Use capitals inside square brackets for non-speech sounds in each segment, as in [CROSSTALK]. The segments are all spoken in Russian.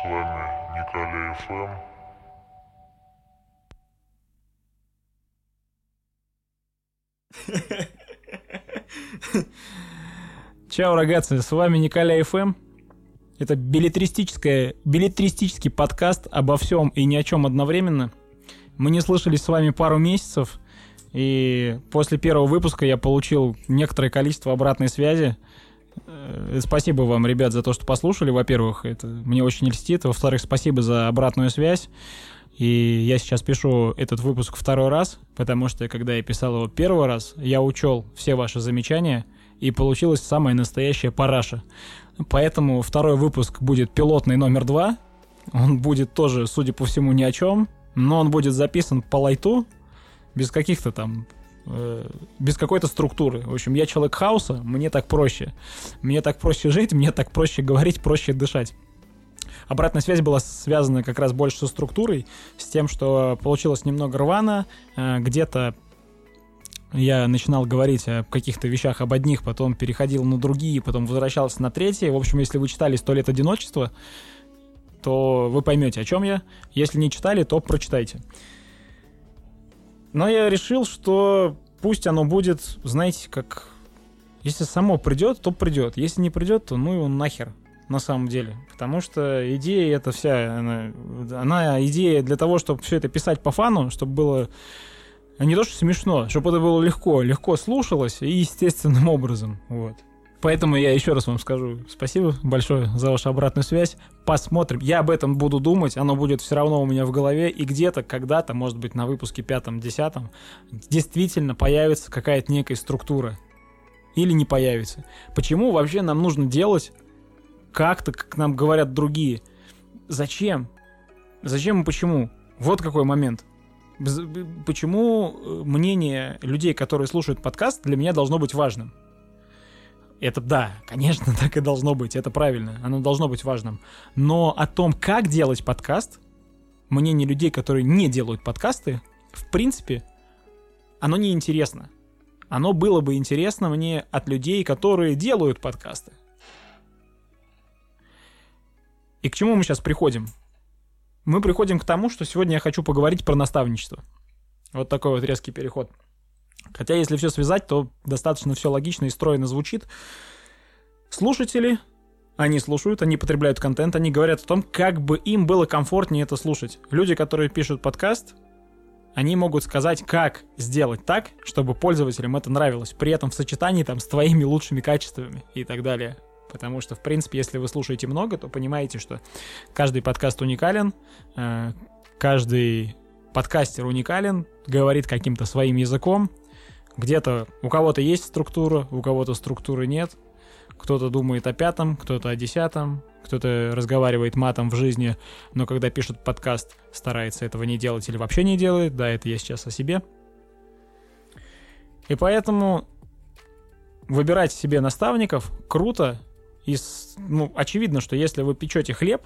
С вами Николай ФМ. [LAUGHS] Чао, рогатцы, с вами Николай ФМ. Это билетристическое, билетристический подкаст обо всем и ни о чем одновременно. Мы не слышались с вами пару месяцев, и после первого выпуска я получил некоторое количество обратной связи. Э, Спасибо вам, ребят, за то, что послушали, во-первых, это мне очень льстит. Во-вторых, спасибо за обратную связь. И я сейчас пишу этот выпуск второй раз, потому что когда я писал его первый раз, я учел все ваши замечания, и получилась самая настоящая параша. Поэтому второй выпуск будет пилотный номер два. Он будет тоже, судя по всему, ни о чем, но он будет записан по лайту, без каких-то там без какой-то структуры. В общем, я человек хаоса, мне так проще. Мне так проще жить, мне так проще говорить, проще дышать. Обратная связь была связана как раз больше со структурой, с тем, что получилось немного рвано, э, где-то я начинал говорить о каких-то вещах об одних, потом переходил на другие, потом возвращался на третьи. В общем, если вы читали «Сто лет одиночества», то вы поймете, о чем я. Если не читали, то прочитайте. Но я решил, что пусть оно будет, знаете, как... Если само придет, то придет. Если не придет, то ну его нахер на самом деле. Потому что идея эта вся, она, она идея для того, чтобы все это писать по фану, чтобы было не то, что смешно, чтобы это было легко, легко слушалось и естественным образом. Вот. Поэтому я еще раз вам скажу спасибо большое за вашу обратную связь. Посмотрим. Я об этом буду думать, оно будет все равно у меня в голове, и где-то, когда-то, может быть, на выпуске пятом-десятом, действительно появится какая-то некая структура. Или не появится. Почему вообще нам нужно делать как-то, как нам говорят другие? Зачем? Зачем и почему? Вот какой момент. Почему мнение людей, которые слушают подкаст, для меня должно быть важным? Это да, конечно, [LAUGHS] так и должно быть, это правильно, оно должно быть важным. Но о том, как делать подкаст, мнение людей, которые не делают подкасты, в принципе, оно не интересно. Оно было бы интересно мне от людей, которые делают подкасты. И к чему мы сейчас приходим? Мы приходим к тому, что сегодня я хочу поговорить про наставничество. Вот такой вот резкий переход. Хотя, если все связать, то достаточно все логично и стройно звучит. Слушатели, они слушают, они потребляют контент, они говорят о том, как бы им было комфортнее это слушать. Люди, которые пишут подкаст, они могут сказать, как сделать так, чтобы пользователям это нравилось, при этом в сочетании там с твоими лучшими качествами и так далее. Потому что, в принципе, если вы слушаете много, то понимаете, что каждый подкаст уникален, э, каждый подкастер уникален, говорит каким-то своим языком, где-то у кого-то есть структура, у кого-то структуры нет. Кто-то думает о пятом, кто-то о десятом, кто-то разговаривает матом в жизни, но когда пишет подкаст, старается этого не делать или вообще не делает. Да, это я сейчас о себе. И поэтому выбирать себе наставников круто. И, ну, очевидно, что если вы печете хлеб,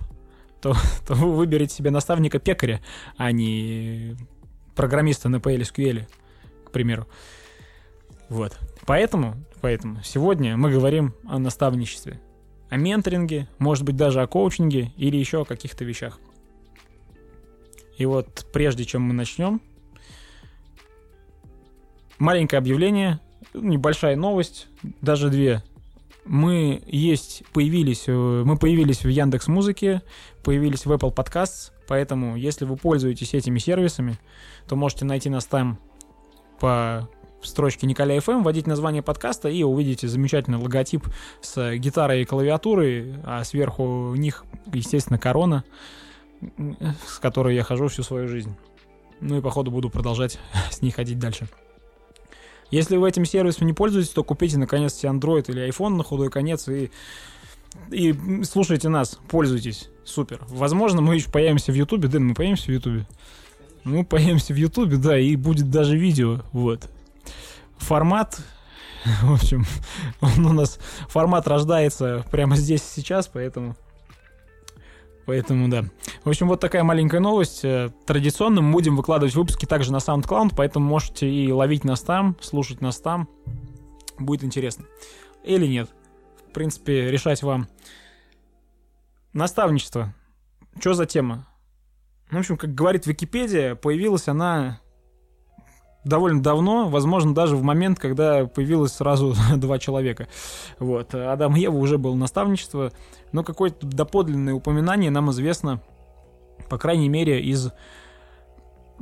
то, [LAUGHS] то вы выберете себе наставника пекаря, а не программиста на PLSQL, к примеру. Вот. Поэтому, поэтому сегодня мы говорим о наставничестве, о менторинге, может быть даже о коучинге или еще о каких-то вещах. И вот прежде чем мы начнем, маленькое объявление, небольшая новость, даже две. Мы есть, появились, э, мы появились в Яндекс Музыке, появились в Apple Podcasts, поэтому если вы пользуетесь этими сервисами, то можете найти нас там по в строчке Николя FM, вводить название подкаста и увидите замечательный логотип с гитарой и клавиатурой, а сверху них, естественно, корона, с которой я хожу всю свою жизнь. Ну и, походу, буду продолжать [LAUGHS] с ней ходить дальше. Если вы этим сервисом не пользуетесь, то купите, наконец, себе Android или iPhone на худой конец и, и слушайте нас, пользуйтесь. Супер. Возможно, мы еще появимся в Ютубе. Дэн, мы появимся в Ютубе? Мы появимся в Ютубе, да, и будет даже видео, вот формат, [LAUGHS] в общем, он у нас, формат рождается прямо здесь сейчас, поэтому... Поэтому, да. В общем, вот такая маленькая новость. Э, традиционно мы будем выкладывать выпуски также на SoundCloud, поэтому можете и ловить нас там, слушать нас там. Будет интересно. Или нет. В принципе, решать вам. Наставничество. что за тема? Ну, в общем, как говорит Википедия, появилась она довольно давно, возможно, даже в момент, когда появилось сразу [LAUGHS] два человека. Вот. Адам и Ева уже было наставничество, но какое-то доподлинное упоминание нам известно, по крайней мере, из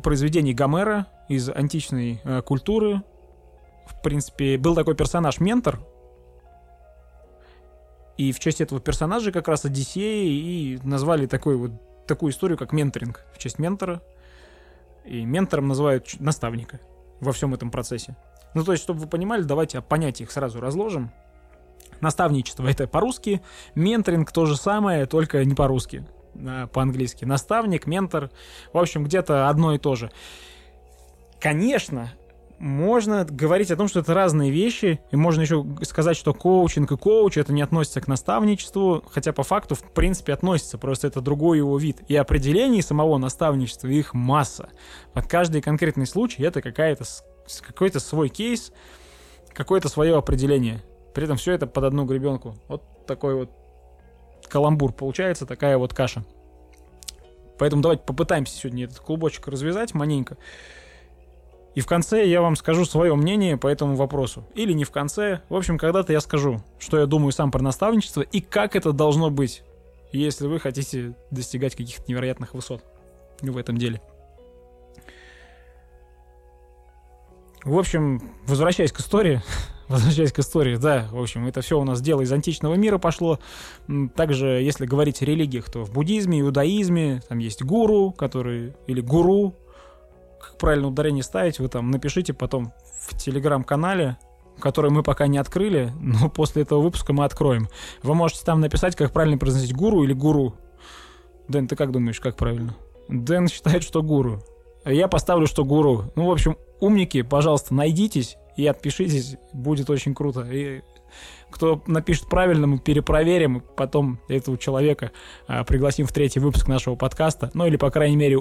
произведений Гомера, из античной э, культуры. В принципе, был такой персонаж Ментор, и в честь этого персонажа как раз Одиссея и назвали такой вот, такую историю, как менторинг, в честь ментора. И ментором называют наставника во всем этом процессе. Ну, то есть, чтобы вы понимали, давайте о понятиях сразу разложим. Наставничество это по-русски, менторинг то же самое, только не по-русски, а по-английски. Наставник, ментор, в общем, где-то одно и то же. Конечно, можно говорить о том, что это разные вещи, и можно еще сказать, что коучинг и коуч это не относится к наставничеству, хотя по факту в принципе относится, просто это другой его вид. И определений самого наставничества их масса. Под каждый конкретный случай это какая-то какой-то свой кейс, какое-то свое определение. При этом все это под одну гребенку. Вот такой вот каламбур получается, такая вот каша. Поэтому давайте попытаемся сегодня этот клубочек развязать маленько. И в конце я вам скажу свое мнение по этому вопросу. Или не в конце. В общем, когда-то я скажу, что я думаю сам про наставничество и как это должно быть, если вы хотите достигать каких-то невероятных высот в этом деле. В общем, возвращаясь к истории, [LAUGHS] возвращаясь к истории, да, в общем, это все у нас дело из античного мира пошло. Также, если говорить о религиях, то в буддизме, иудаизме там есть гуру, который, или гуру, как правильно ударение ставить, вы там напишите потом в телеграм-канале, который мы пока не открыли, но [LAUGHS] после этого выпуска мы откроем. Вы можете там написать, как правильно произносить гуру или гуру. Дэн, ты как думаешь, как правильно? Дэн считает, что гуру. Я поставлю, что гуру. Ну, в общем, умники, пожалуйста, найдитесь и отпишитесь. Будет очень круто. И кто напишет правильно, мы перепроверим, потом этого человека а, пригласим в третий выпуск нашего подкаста. Ну, или, по крайней мере,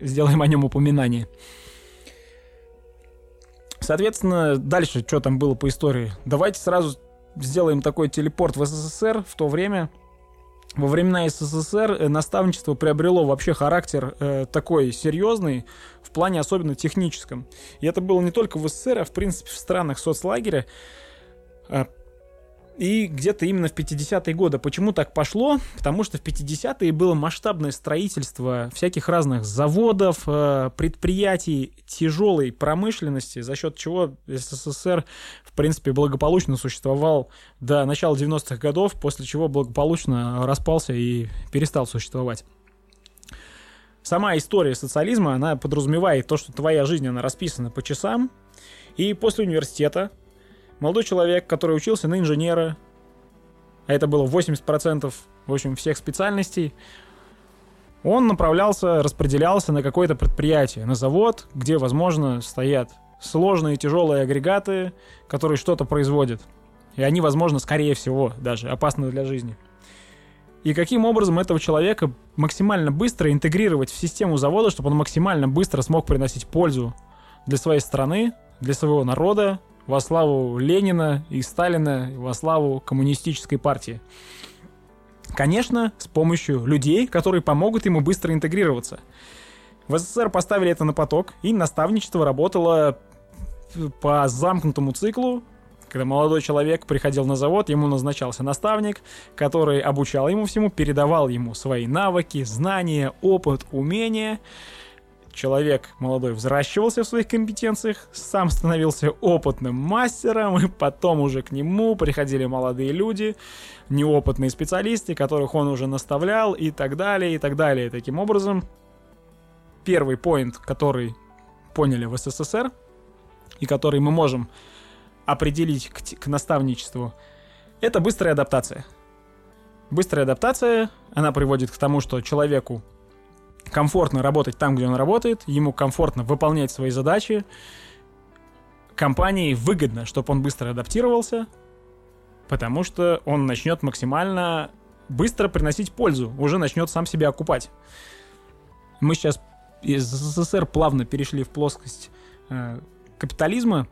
сделаем о нем упоминание. Соответственно, дальше, что там было по истории. Давайте сразу сделаем такой телепорт в СССР в то время. Во времена СССР э, наставничество приобрело вообще характер э, такой серьезный, в плане особенно техническом. И это было не только в СССР, а в принципе в странах соцлагеря. И где-то именно в 50-е годы. Почему так пошло? Потому что в 50-е было масштабное строительство всяких разных заводов, э, предприятий тяжелой промышленности, за счет чего СССР, в принципе, благополучно существовал до начала 90-х годов, после чего благополучно распался и перестал существовать. Сама история социализма, она подразумевает то, что твоя жизнь, она расписана по часам, и после университета молодой человек, который учился на инженера, а это было 80% в общем всех специальностей, он направлялся, распределялся на какое-то предприятие, на завод, где, возможно, стоят сложные тяжелые агрегаты, которые что-то производят. И они, возможно, скорее всего, даже опасны для жизни. И каким образом этого человека максимально быстро интегрировать в систему завода, чтобы он максимально быстро смог приносить пользу для своей страны, для своего народа, во славу Ленина и Сталина, во славу коммунистической партии. Конечно, с помощью людей, которые помогут ему быстро интегрироваться. В СССР поставили это на поток, и наставничество работало по замкнутому циклу, когда молодой человек приходил на завод, ему назначался наставник, который обучал ему всему, передавал ему свои навыки, знания, опыт, умения, человек молодой взращивался в своих компетенциях, сам становился опытным мастером, и потом уже к нему приходили молодые люди, неопытные специалисты, которых он уже наставлял, и так далее, и так далее. Таким образом, первый поинт, который поняли в СССР, и который мы можем определить к, к наставничеству, это быстрая адаптация. Быстрая адаптация, она приводит к тому, что человеку комфортно работать там, где он работает, ему комфортно выполнять свои задачи, компании выгодно, чтобы он быстро адаптировался, потому что он начнет максимально быстро приносить пользу, уже начнет сам себя окупать. Мы сейчас из СССР плавно перешли в плоскость э, капитализма,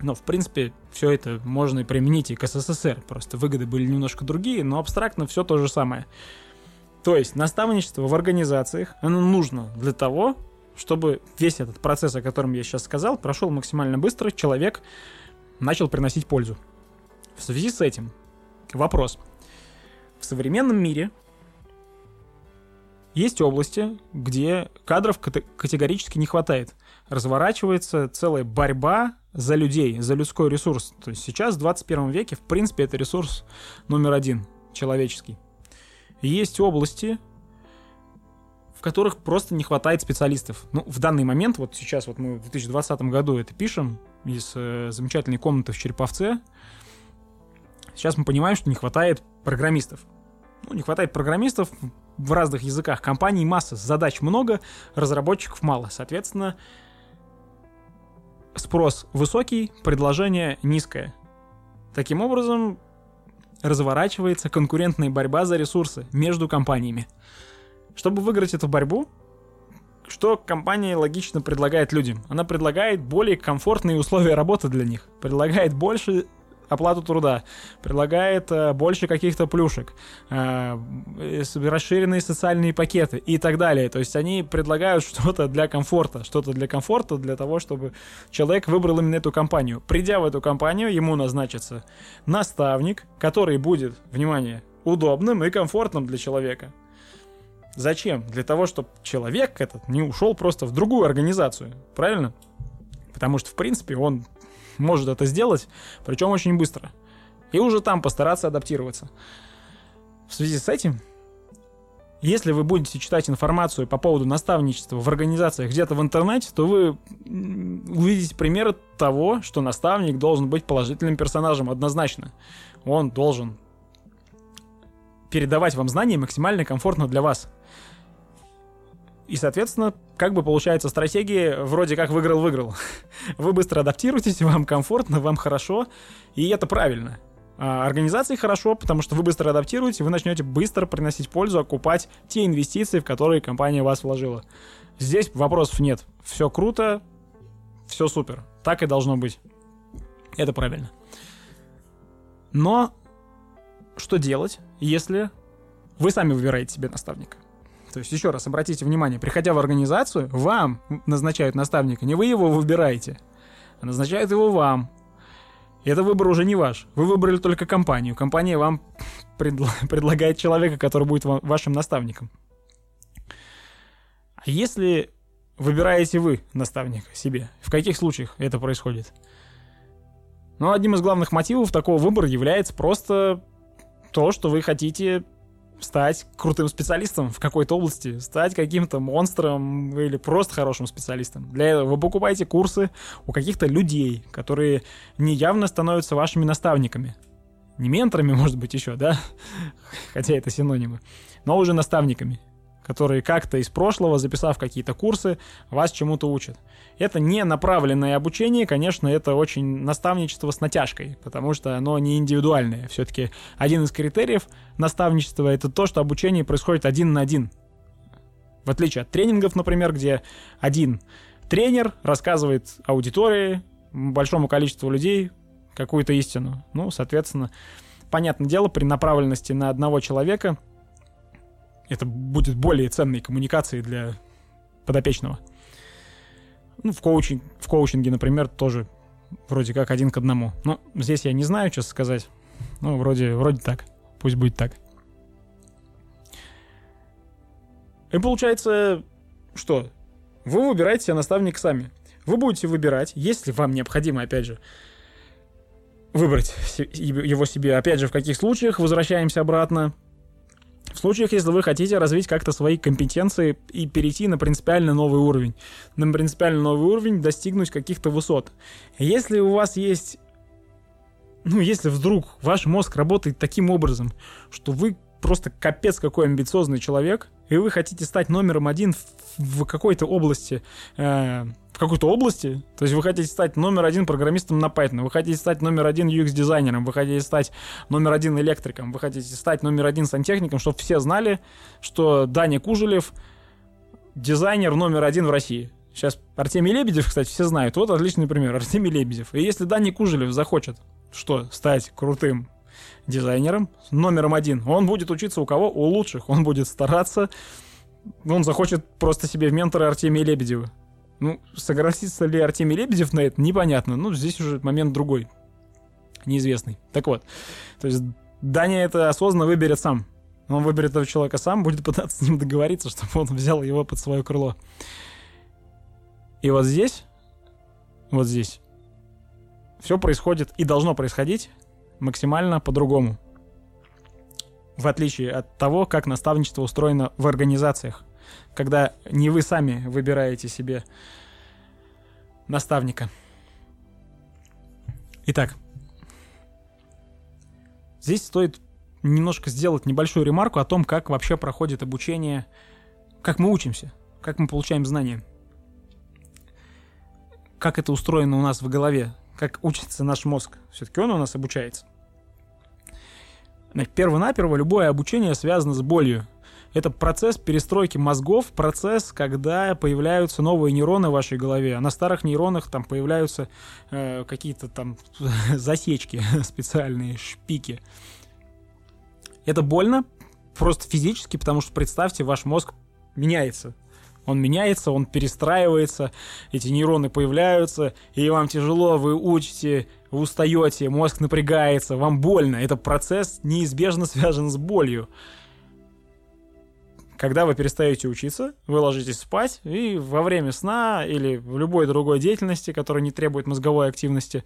но, в принципе, все это можно и применить и к СССР. Просто выгоды были немножко другие, но абстрактно все то же самое. То есть наставничество в организациях, оно нужно для того, чтобы весь этот процесс, о котором я сейчас сказал, прошел максимально быстро, человек начал приносить пользу. В связи с этим вопрос. В современном мире есть области, где кадров категорически не хватает. Разворачивается целая борьба за людей, за людской ресурс. То есть сейчас, в 21 веке, в принципе, это ресурс номер один, человеческий. Есть области, в которых просто не хватает специалистов. Ну, в данный момент, вот сейчас вот мы в 2020 году это пишем из э, замечательной комнаты в Череповце, сейчас мы понимаем, что не хватает программистов. Ну, не хватает программистов в разных языках. Компаний масса, задач много, разработчиков мало. Соответственно, спрос высокий, предложение низкое. Таким образом, разворачивается конкурентная борьба за ресурсы между компаниями. Чтобы выиграть эту борьбу, что компания логично предлагает людям? Она предлагает более комфортные условия работы для них, предлагает больше оплату труда, предлагает э, больше каких-то плюшек, э, расширенные социальные пакеты и так далее. То есть они предлагают [LAUGHS] что-то для комфорта, что-то для комфорта, для того, чтобы человек выбрал именно эту компанию. Придя в эту компанию, ему назначится наставник, который будет, внимание, удобным и комфортным для человека. Зачем? Для того, чтобы человек этот не ушел просто в другую организацию. Правильно? Потому что, в принципе, он может это сделать, причем очень быстро. И уже там постараться адаптироваться. В связи с этим, если вы будете читать информацию по поводу наставничества в организациях где-то в интернете, то вы увидите примеры того, что наставник должен быть положительным персонажем однозначно. Он должен передавать вам знания максимально комфортно для вас. И, соответственно, как бы получается стратегия вроде как выиграл-выиграл. Вы быстро адаптируетесь, вам комфортно, вам хорошо, и это правильно. А организации хорошо, потому что вы быстро адаптируете, вы начнете быстро приносить пользу, окупать те инвестиции, в которые компания вас вложила. Здесь вопросов нет. Все круто, все супер. Так и должно быть. Это правильно. Но что делать, если вы сами выбираете себе наставника? То есть, еще раз, обратите внимание, приходя в организацию, вам назначают наставника, не вы его выбираете, а назначают его вам. И это выбор уже не ваш. Вы выбрали только компанию. Компания вам [LAUGHS] предла- предлагает человека, который будет вашим наставником. А если выбираете вы наставника себе, в каких случаях это происходит? Ну, одним из главных мотивов такого выбора является просто то, что вы хотите стать крутым специалистом в какой-то области, стать каким-то монстром или просто хорошим специалистом. Для этого вы покупаете курсы у каких-то людей, которые неявно становятся вашими наставниками. Не менторами, может быть, еще, да? [LAUGHS] Хотя это синонимы. Но уже наставниками которые как-то из прошлого, записав какие-то курсы, вас чему-то учат. Это не направленное обучение, конечно, это очень наставничество с натяжкой, потому что оно не индивидуальное. Все-таки один из критериев наставничества это то, что обучение происходит один на один. В отличие от тренингов, например, где один тренер рассказывает аудитории, большому количеству людей какую-то истину. Ну, соответственно, понятное дело, при направленности на одного человека – это будет более ценной коммуникацией для подопечного. Ну, в, коучинг, в коучинге, например, тоже вроде как один к одному. Ну, здесь я не знаю, что сказать. Ну, вроде, вроде так. Пусть будет так. И получается, что? Вы выбираете себе наставника сами. Вы будете выбирать, если вам необходимо, опять же, выбрать его себе, опять же, в каких случаях, возвращаемся обратно, в случаях, если вы хотите развить как-то свои компетенции и перейти на принципиально новый уровень, на принципиально новый уровень достигнуть каких-то высот. Если у вас есть ну, если вдруг ваш мозг работает таким образом, что вы просто капец какой амбициозный человек, и вы хотите стать номером один в, какой-то области, э, в какой-то области, то есть вы хотите стать номер один программистом на Python, вы хотите стать номер один UX-дизайнером, вы хотите стать номер один электриком, вы хотите стать номер один сантехником, чтобы все знали, что Даня Кужелев дизайнер номер один в России. Сейчас Артемий Лебедев, кстати, все знают. Вот отличный пример. Артемий Лебедев. И если Даня Кужелев захочет что, стать крутым дизайнером, номером один. Он будет учиться у кого? У лучших. Он будет стараться. Он захочет просто себе в менторы Артемия Лебедева. Ну, согласится ли Артемий Лебедев на это, непонятно. Ну, здесь уже момент другой. Неизвестный. Так вот. То есть Даня это осознанно выберет сам. Он выберет этого человека сам, будет пытаться с ним договориться, чтобы он взял его под свое крыло. И вот здесь, вот здесь, все происходит и должно происходить максимально по-другому. В отличие от того, как наставничество устроено в организациях. Когда не вы сами выбираете себе наставника. Итак, здесь стоит немножко сделать небольшую ремарку о том, как вообще проходит обучение, как мы учимся, как мы получаем знания. Как это устроено у нас в голове, как учится наш мозг. Все-таки он у нас обучается. Перво-наперво любое обучение связано с болью. Это процесс перестройки мозгов, процесс, когда появляются новые нейроны в вашей голове, а на старых нейронах там появляются э, какие-то там [LAUGHS] засечки [LAUGHS] специальные, шпики. Это больно, просто физически, потому что представьте, ваш мозг меняется. Он меняется, он перестраивается, эти нейроны появляются, и вам тяжело, вы учите, вы устаете, мозг напрягается, вам больно. Это процесс неизбежно связан с болью. Когда вы перестаете учиться, вы ложитесь спать, и во время сна или в любой другой деятельности, которая не требует мозговой активности,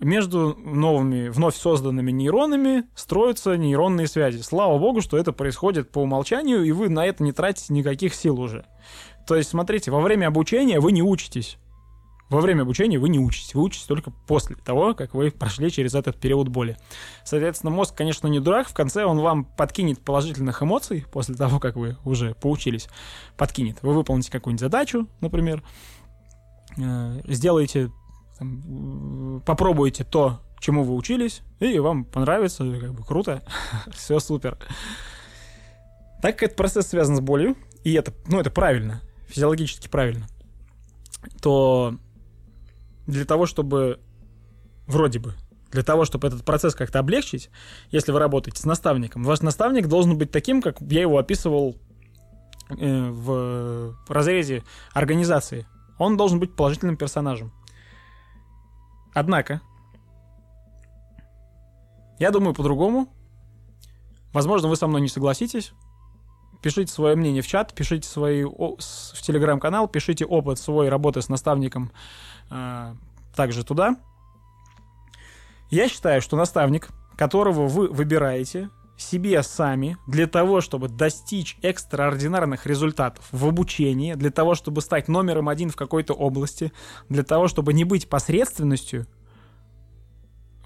между новыми, вновь созданными нейронами строятся нейронные связи. Слава богу, что это происходит по умолчанию, и вы на это не тратите никаких сил уже. То есть, смотрите, во время обучения вы не учитесь. Во время обучения вы не учитесь, вы учитесь только после того, как вы прошли через этот период боли. Соответственно, мозг, конечно, не дурак, в конце он вам подкинет положительных эмоций после того, как вы уже поучились. Подкинет. Вы выполните какую-нибудь задачу, например, э, сделаете там, попробуйте то, чему вы учились, и вам понравится, как бы круто, [LAUGHS] все супер. Так как этот процесс связан с болью, и это, ну, это правильно, физиологически правильно, то для того, чтобы вроде бы для того, чтобы этот процесс как-то облегчить, если вы работаете с наставником, ваш наставник должен быть таким, как я его описывал э, в разрезе организации. Он должен быть положительным персонажем. Однако, я думаю по-другому. Возможно, вы со мной не согласитесь. Пишите свое мнение в чат, пишите свои в телеграм-канал, пишите опыт свой работы с наставником э, также туда. Я считаю, что наставник, которого вы выбираете себе сами для того, чтобы достичь экстраординарных результатов в обучении, для того, чтобы стать номером один в какой-то области, для того, чтобы не быть посредственностью,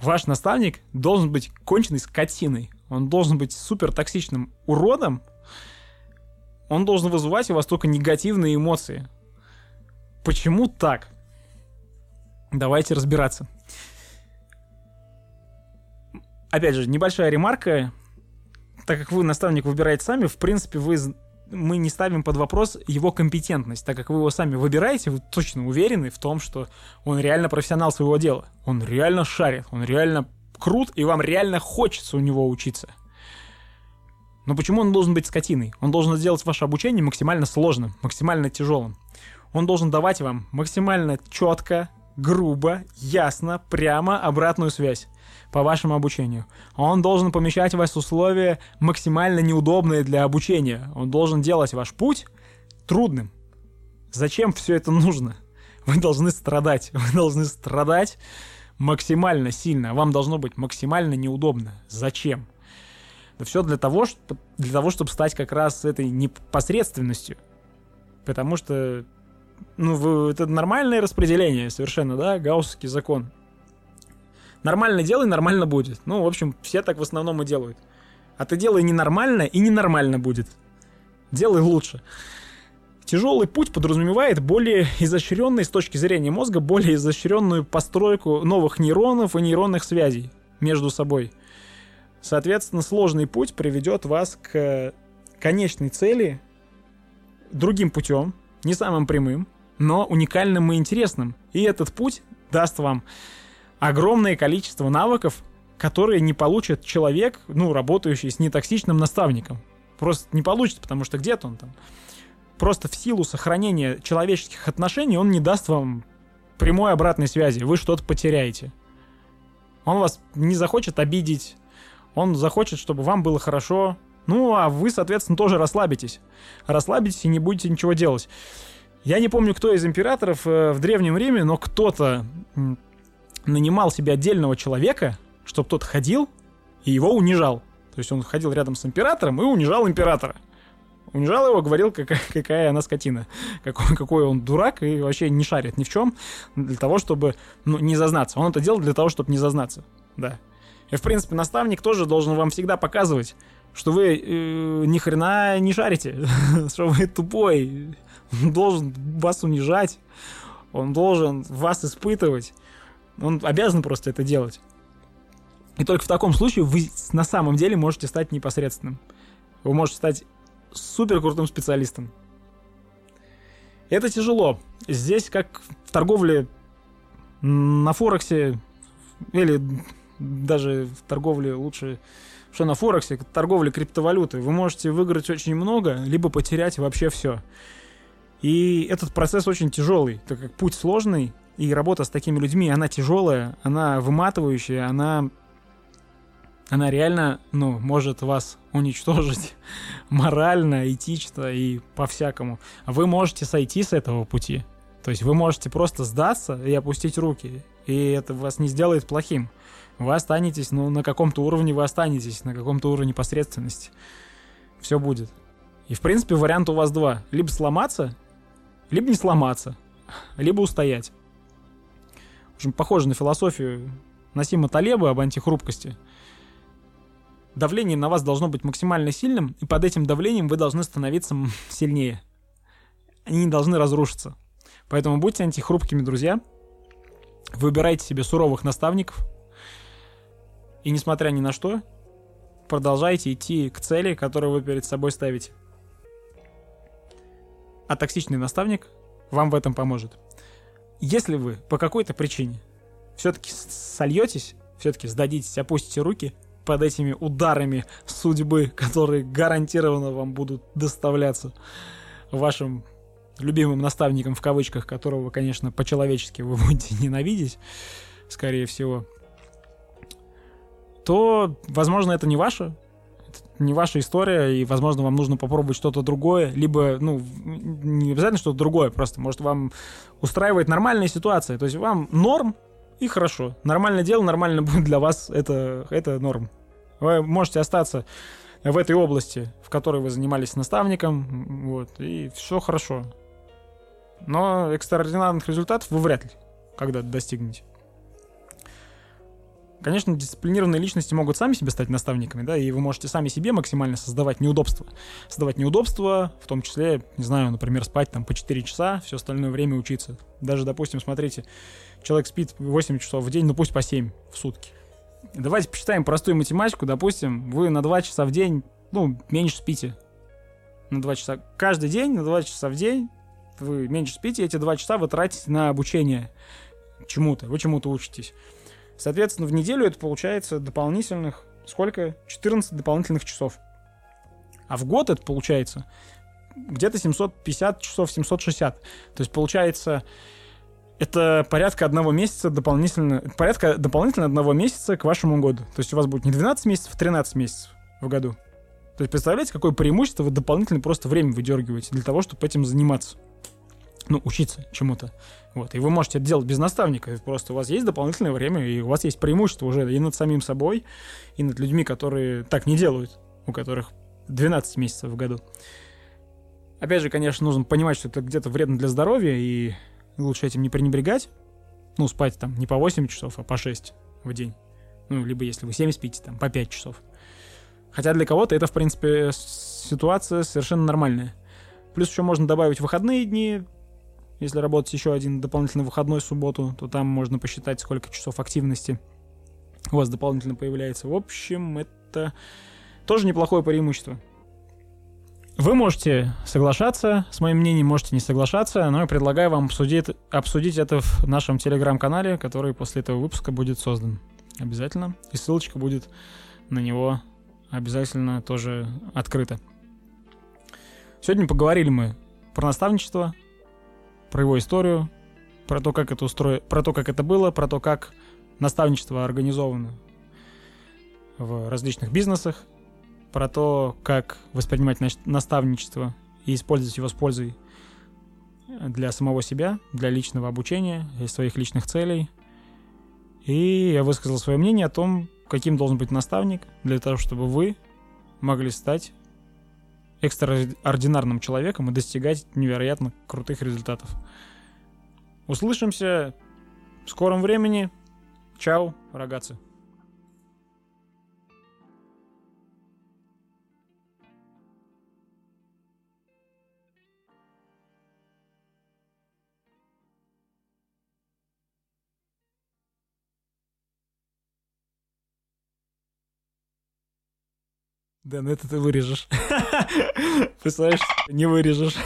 ваш наставник должен быть конченной скотиной. Он должен быть супер токсичным уродом. Он должен вызывать у вас только негативные эмоции. Почему так? Давайте разбираться. Опять же, небольшая ремарка. Так как вы наставник выбираете сами, в принципе, вы мы не ставим под вопрос его компетентность, так как вы его сами выбираете, вы точно уверены в том, что он реально профессионал своего дела. Он реально шарит, он реально крут, и вам реально хочется у него учиться. Но почему он должен быть скотиной? Он должен сделать ваше обучение максимально сложным, максимально тяжелым. Он должен давать вам максимально четко, грубо, ясно, прямо обратную связь по вашему обучению. Он должен помещать вас в условия максимально неудобные для обучения. Он должен делать ваш путь трудным. Зачем все это нужно? Вы должны страдать. Вы должны страдать максимально сильно. Вам должно быть максимально неудобно. Зачем? Да все для того, что, для того, чтобы стать как раз этой непосредственностью. Потому что ну, это нормальное распределение совершенно, да, гауссский закон. Нормально делай, нормально будет. Ну, в общем, все так в основном и делают. А ты делай ненормально, и ненормально будет. Делай лучше. Тяжелый путь подразумевает более изощренный с точки зрения мозга, более изощренную постройку новых нейронов и нейронных связей между собой. Соответственно, сложный путь приведет вас к конечной цели другим путем, не самым прямым, но уникальным и интересным. И этот путь даст вам огромное количество навыков, которые не получит человек, ну, работающий с нетоксичным наставником. Просто не получит, потому что где-то он там. Просто в силу сохранения человеческих отношений он не даст вам прямой обратной связи. Вы что-то потеряете. Он вас не захочет обидеть. Он захочет, чтобы вам было хорошо. Ну, а вы, соответственно, тоже расслабитесь. Расслабитесь и не будете ничего делать. Я не помню, кто из императоров э, в Древнем Риме, но кто-то нанимал себе отдельного человека, чтобы тот ходил и его унижал. То есть он ходил рядом с императором и унижал императора. Унижал его, говорил, какая, какая она скотина, какой, какой он дурак и вообще не шарит ни в чем для того, чтобы ну, не зазнаться. Он это делал для того, чтобы не зазнаться. Да. И, в принципе, наставник тоже должен вам всегда показывать, что вы э, ни хрена не шарите, [LAUGHS] что вы тупой. Он должен вас унижать, он должен вас испытывать. Он обязан просто это делать. И только в таком случае вы на самом деле можете стать непосредственным. Вы можете стать супер крутым специалистом. Это тяжело. Здесь, как в торговле на Форексе, или даже в торговле лучше, что на Форексе, торговле криптовалюты, вы можете выиграть очень много, либо потерять вообще все. И этот процесс очень тяжелый, так как путь сложный, и работа с такими людьми, она тяжелая, она выматывающая, она она реально, ну, может вас уничтожить [LAUGHS] морально, этично и по-всякому. Вы можете сойти с этого пути. То есть вы можете просто сдаться и опустить руки. И это вас не сделает плохим. Вы останетесь, ну, на каком-то уровне вы останетесь, на каком-то уровне посредственности. Все будет. И, в принципе, вариант у вас два. Либо сломаться, либо не сломаться, либо устоять. Очень похоже на философию Насима Талеба об антихрупкости – давление на вас должно быть максимально сильным, и под этим давлением вы должны становиться сильнее. Они не должны разрушиться. Поэтому будьте антихрупкими, друзья. Выбирайте себе суровых наставников. И несмотря ни на что, продолжайте идти к цели, которую вы перед собой ставите. А токсичный наставник вам в этом поможет. Если вы по какой-то причине все-таки сольетесь, все-таки сдадитесь, опустите руки – под этими ударами судьбы, которые гарантированно вам будут доставляться вашим любимым наставником в кавычках, которого, конечно, по-человечески вы [LAUGHS] будете ненавидеть, скорее всего, то, возможно, это не ваше, не ваша история, и, возможно, вам нужно попробовать что-то другое, либо, ну, не обязательно что-то другое, просто, может, вам устраивает нормальная ситуация, то есть вам норм, и хорошо. Нормальное дело, нормально [LAUGHS] будет для вас, это, это норм. Вы можете остаться в этой области, в которой вы занимались наставником, вот, и все хорошо. Но экстраординарных результатов вы вряд ли когда-то достигнете. Конечно, дисциплинированные личности могут сами себе стать наставниками, да, и вы можете сами себе максимально создавать неудобства. Создавать неудобства, в том числе, не знаю, например, спать там по 4 часа, все остальное время учиться. Даже, допустим, смотрите, человек спит 8 часов в день, ну пусть по 7 в сутки. Давайте посчитаем простую математику. Допустим, вы на 2 часа в день, ну, меньше спите. На 2 часа. Каждый день на 2 часа в день вы меньше спите, эти 2 часа вы тратите на обучение чему-то. Вы чему-то учитесь. Соответственно, в неделю это получается дополнительных... Сколько? 14 дополнительных часов. А в год это получается где-то 750 часов, 760. То есть получается это порядка одного месяца дополнительно, порядка дополнительно одного месяца к вашему году. То есть у вас будет не 12 месяцев, а 13 месяцев в году. То есть представляете, какое преимущество вы дополнительно просто время выдергиваете для того, чтобы этим заниматься. Ну, учиться чему-то. Вот. И вы можете это делать без наставника. Просто у вас есть дополнительное время, и у вас есть преимущество уже и над самим собой, и над людьми, которые так не делают, у которых 12 месяцев в году. Опять же, конечно, нужно понимать, что это где-то вредно для здоровья, и лучше этим не пренебрегать. Ну, спать там не по 8 часов, а по 6 в день. Ну, либо если вы 7 спите, там, по 5 часов. Хотя для кого-то это, в принципе, ситуация совершенно нормальная. Плюс еще можно добавить выходные дни. Если работать еще один дополнительный выходной субботу, то там можно посчитать, сколько часов активности у вас дополнительно появляется. В общем, это тоже неплохое преимущество. Вы можете соглашаться с моим мнением, можете не соглашаться, но я предлагаю вам обсудить, обсудить это в нашем телеграм-канале, который после этого выпуска будет создан. обязательно. И ссылочка будет на него обязательно тоже открыта. Сегодня поговорили мы про наставничество, про его историю, про то, как это устро... про то, как это было, про то, как наставничество организовано в различных бизнесах, про то, как воспринимать наставничество и использовать его с пользой для самого себя, для личного обучения и своих личных целей. И я высказал свое мнение о том, каким должен быть наставник для того, чтобы вы могли стать экстраординарным человеком и достигать невероятно крутых результатов. Услышимся в скором времени. Чао, рогатцы. Да, ну это ты вырежешь. [LAUGHS] Представляешь, не вырежешь.